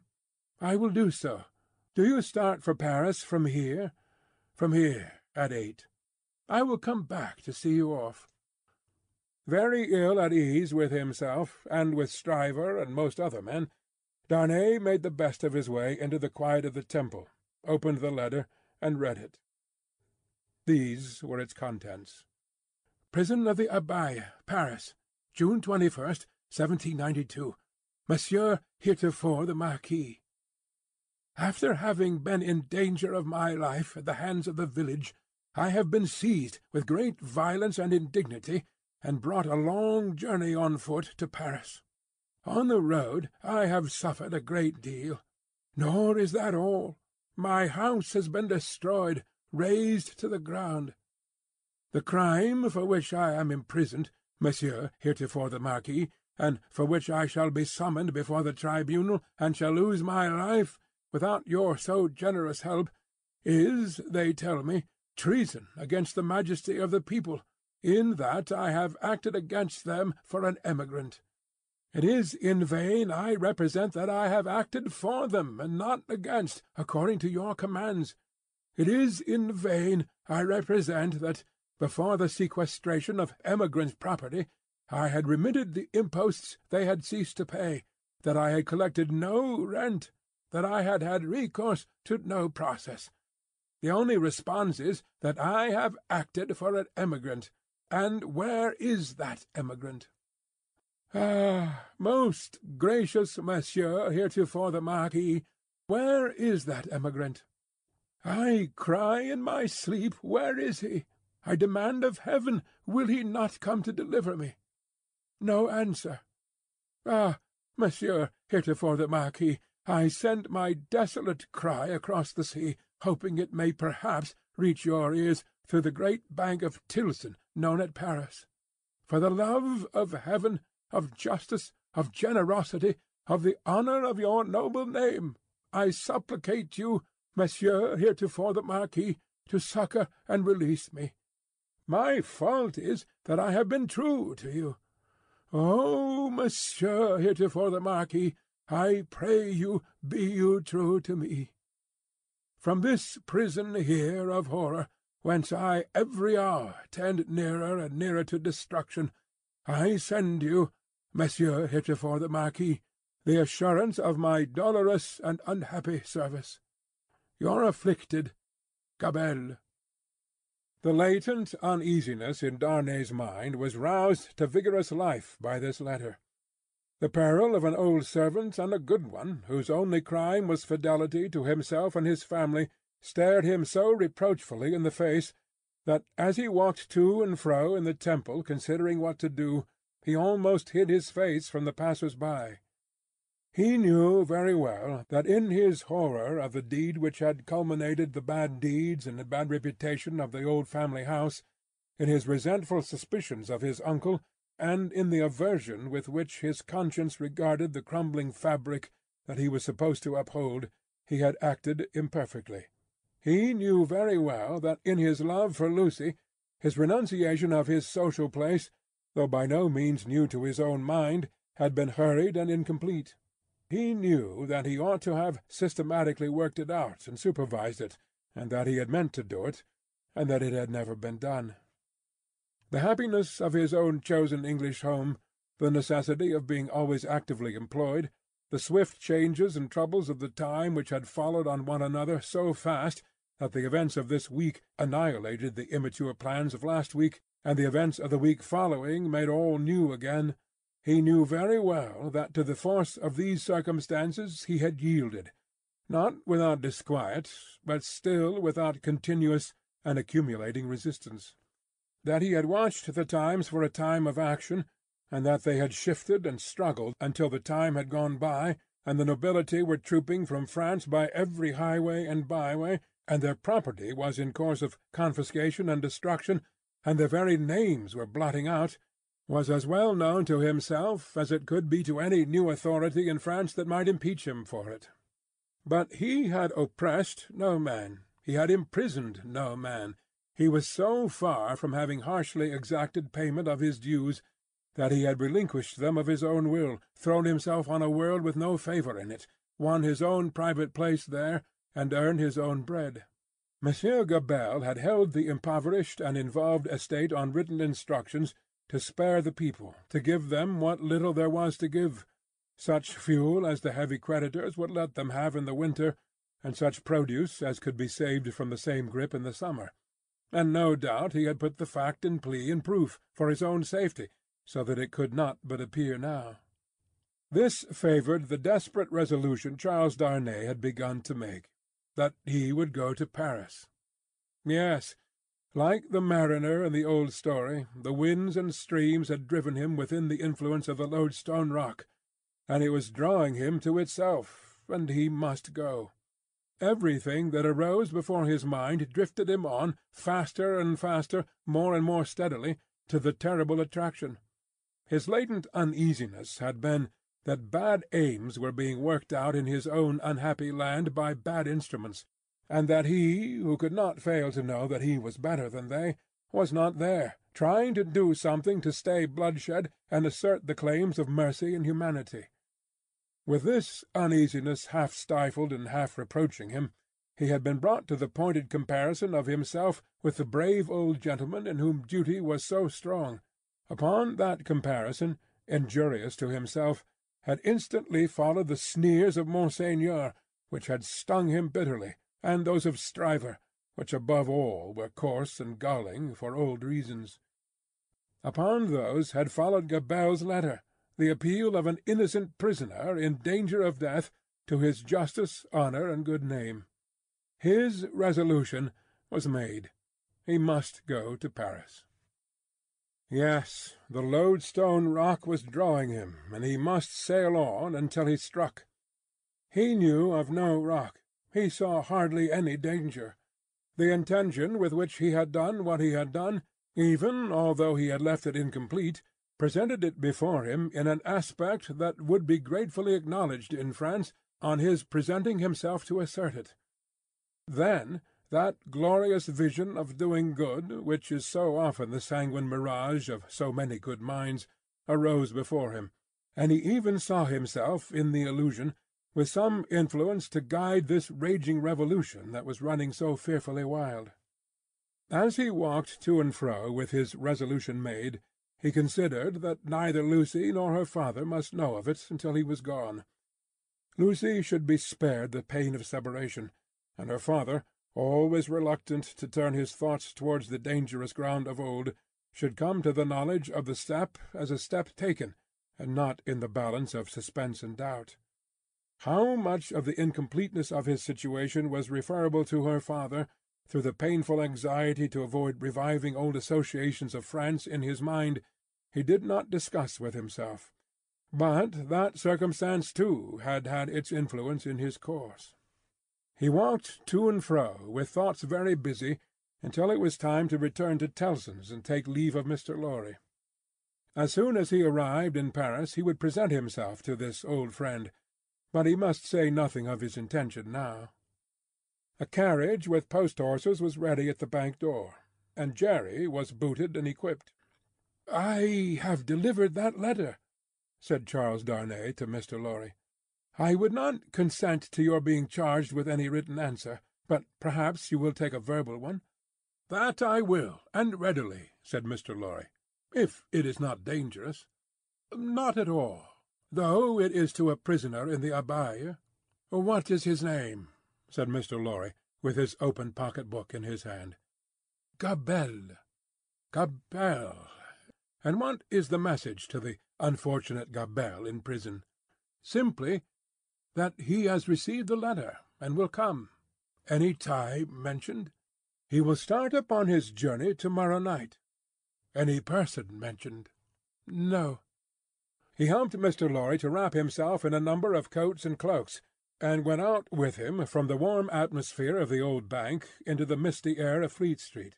"I will do so. Do you start for Paris from here?" "From here, at eight." "I will come back to see you off." Very ill at ease with himself, and with Stryver and most other men, Darnay made the best of his way into the quiet of the Temple, opened the letter, and read it. These were its contents: "Prison of the Abbaye, Paris, June 21st, 1792. Monsieur heretofore the Marquis. After having been in danger of my life at the hands of the village, I have been seized with great violence and indignity, and brought a long journey on foot to Paris. On the road I have suffered a great deal. Nor is that all. My house has been destroyed razed to the ground. The crime for which I am imprisoned, Monsieur heretofore the Marquis, and for which I shall be summoned before the tribunal, and shall lose my life, without your so generous help, is, they tell me, treason against the majesty of the people, in that I have acted against them for an emigrant. It is in vain I represent that I have acted for them, and not against, according to your commands. It is in vain I represent that, before the sequestration of emigrants' property, I had remitted the imposts they had ceased to pay, that I had collected no rent, that I had had recourse to no process. The only response is that I have acted for an emigrant. And where is that emigrant? Ah, most gracious Monsieur heretofore the Marquis, where is that emigrant? I cry in my sleep, Where is he? I demand of heaven, Will he not come to deliver me? No answer. Ah, monsieur heretofore the Marquis, I send my desolate cry across the sea, hoping it may perhaps reach your ears through the great bank of Tilson, known at Paris. For the love of heaven, of justice, of generosity, of the honour of your noble name, I supplicate you Monsieur heretofore the Marquis, to succour and release me. My fault is that I have been true to you. Oh, Monsieur heretofore the Marquis, I pray you be you true to me. From this prison here of horror, whence I every hour tend nearer and nearer to destruction, I send you, Monsieur heretofore the Marquis, the assurance of my dolorous and unhappy service. Your afflicted, Gabelle. The latent uneasiness in Darnay's mind was roused to vigorous life by this letter. The peril of an old servant, and a good one, whose only crime was fidelity to himself and his family, stared him so reproachfully in the face, that as he walked to and fro in the temple considering what to do, he almost hid his face from the passers by. He knew very well that in his horror of the deed which had culminated the bad deeds and the bad reputation of the old family house, in his resentful suspicions of his uncle, and in the aversion with which his conscience regarded the crumbling fabric that he was supposed to uphold, he had acted imperfectly. He knew very well that in his love for Lucy, his renunciation of his social place, though by no means new to his own mind, had been hurried and incomplete. He knew that he ought to have systematically worked it out and supervised it, and that he had meant to do it, and that it had never been done. The happiness of his own chosen English home, the necessity of being always actively employed, the swift changes and troubles of the time which had followed on one another so fast that the events of this week annihilated the immature plans of last week, and the events of the week following made all new again, he knew very well that to the force of these circumstances he had yielded, not without disquiet, but still without continuous and accumulating resistance; that he had watched the times for a time of action, and that they had shifted and struggled until the time had gone by, and the nobility were trooping from France by every highway and byway, and their property was in course of confiscation and destruction, and their very names were blotting out was as well known to himself as it could be to any new authority in France that might impeach him for it. But he had oppressed no man, he had imprisoned no man, he was so far from having harshly exacted payment of his dues that he had relinquished them of his own will, thrown himself on a world with no favour in it, won his own private place there, and earned his own bread. Monsieur Gabelle had held the impoverished and involved estate on written instructions to spare the people, to give them what little there was to give, such fuel as the heavy creditors would let them have in the winter, and such produce as could be saved from the same grip in the summer; and no doubt he had put the fact and plea in proof, for his own safety, so that it could not but appear now. This favoured the desperate resolution Charles Darnay had begun to make, that he would go to Paris. Yes. Like the mariner in the old story, the winds and streams had driven him within the influence of the lodestone rock, and it was drawing him to itself, and he must go. Everything that arose before his mind drifted him on, faster and faster, more and more steadily, to the terrible attraction. His latent uneasiness had been that bad aims were being worked out in his own unhappy land by bad instruments and that he, who could not fail to know that he was better than they, was not there, trying to do something to stay bloodshed and assert the claims of mercy and humanity. With this uneasiness half stifled and half reproaching him, he had been brought to the pointed comparison of himself with the brave old gentleman in whom duty was so strong. Upon that comparison, injurious to himself, had instantly followed the sneers of Monseigneur, which had stung him bitterly, and those of Stryver, which above all were coarse and galling, for old reasons. Upon those had followed Gabelle's letter, the appeal of an innocent prisoner in danger of death to his justice, honour, and good name. His resolution was made. He must go to Paris. Yes, the lodestone rock was drawing him, and he must sail on until he struck. He knew of no rock, he saw hardly any danger. The intention with which he had done what he had done, even although he had left it incomplete, presented it before him in an aspect that would be gratefully acknowledged in France on his presenting himself to assert it. Then that glorious vision of doing good, which is so often the sanguine mirage of so many good minds, arose before him, and he even saw himself in the illusion with some influence to guide this raging revolution that was running so fearfully wild. As he walked to and fro with his resolution made, he considered that neither Lucy nor her father must know of it until he was gone. Lucy should be spared the pain of separation, and her father, always reluctant to turn his thoughts towards the dangerous ground of old, should come to the knowledge of the step as a step taken, and not in the balance of suspense and doubt. How much of the incompleteness of his situation was referable to her father, through the painful anxiety to avoid reviving old associations of France in his mind, he did not discuss with himself. But that circumstance too had had its influence in his course. He walked to and fro, with thoughts very busy, until it was time to return to Tellson's and take leave of Mr. Lorry. As soon as he arrived in Paris he would present himself to this old friend, but he must say nothing of his intention now. A carriage with post-horses was ready at the bank door, and Jerry was booted and equipped. "I have delivered that letter," said Charles Darnay to Mr. Lorry. "I would not consent to your being charged with any written answer, but perhaps you will take a verbal one." "That I will, and readily," said Mr. Lorry, "if it is not dangerous." "Not at all, though it is to a prisoner in the Abbaye." "What is his name?" said Mr. Lorry, with his open pocket-book in his hand. "Gabelle." "Gabelle. And what is the message to the unfortunate Gabelle in prison?" "Simply that he has received the letter, and will come." "Any time mentioned?" "He will start upon his journey to morrow night." "Any person mentioned?" "No." He helped Mr. Lorry to wrap himself in a number of coats and cloaks and went out with him from the warm atmosphere of the old bank into the misty air of Fleet Street.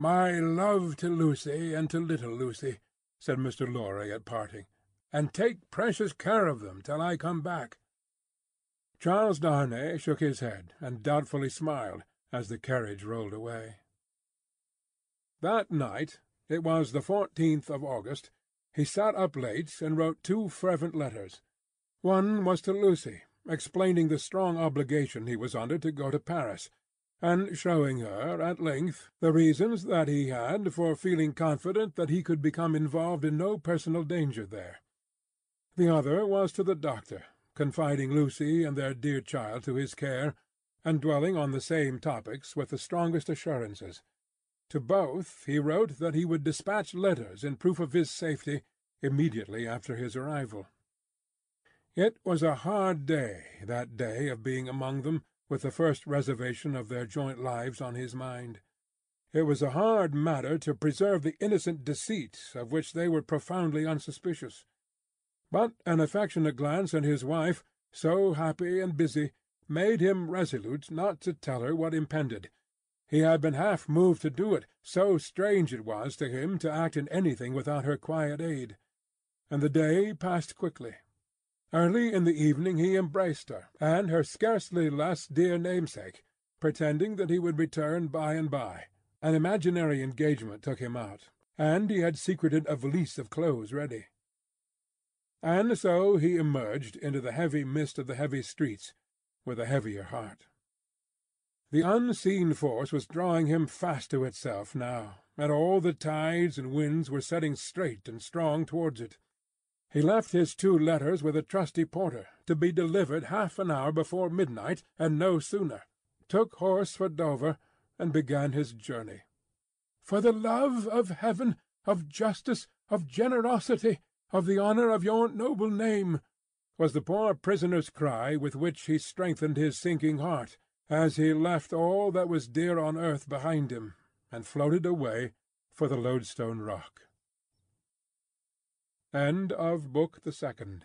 "My love to Lucy and to little Lucy," said Mr. Lorry at parting, "and take precious care of them till I come back." Charles Darnay shook his head and doubtfully smiled as the carriage rolled away. That night—it was the fourteenth of August—he sat up late and wrote two fervent letters. One was to Lucy, explaining the strong obligation he was under to go to Paris, and showing her, at length, the reasons that he had for feeling confident that he could become involved in no personal danger there. The other was to the doctor, confiding Lucy and their dear child to his care, and dwelling on the same topics with the strongest assurances. To both he wrote that he would despatch letters in proof of his safety immediately after his arrival. It was a hard day, that day of being among them, with the first reservation of their joint lives on his mind. It was a hard matter to preserve the innocent deceit of which they were profoundly unsuspicious. But an affectionate glance at his wife, so happy and busy, made him resolute not to tell her what impended. He had been half moved to do it, so strange it was to him to act in anything without her quiet aid. And the day passed quickly. Early in the evening he embraced her, and her scarcely less dear namesake, pretending that he would return by and by. An imaginary engagement took him out, and he had secreted a valise of clothes ready. And so he emerged into the heavy mist of the heavy streets, with a heavier heart. The unseen force was drawing him fast to itself now, and all the tides and winds were setting straight and strong towards it. He left his two letters with a trusty porter, to be delivered half an hour before midnight, and no sooner, took horse for Dover, and began his journey. "For the love of heaven, of justice, of generosity, of the honour of your noble name," was the poor prisoner's cry with which he strengthened his sinking heart, as he left all that was dear on earth behind him, and floated away for the Loadstone Rock. End of Book the Second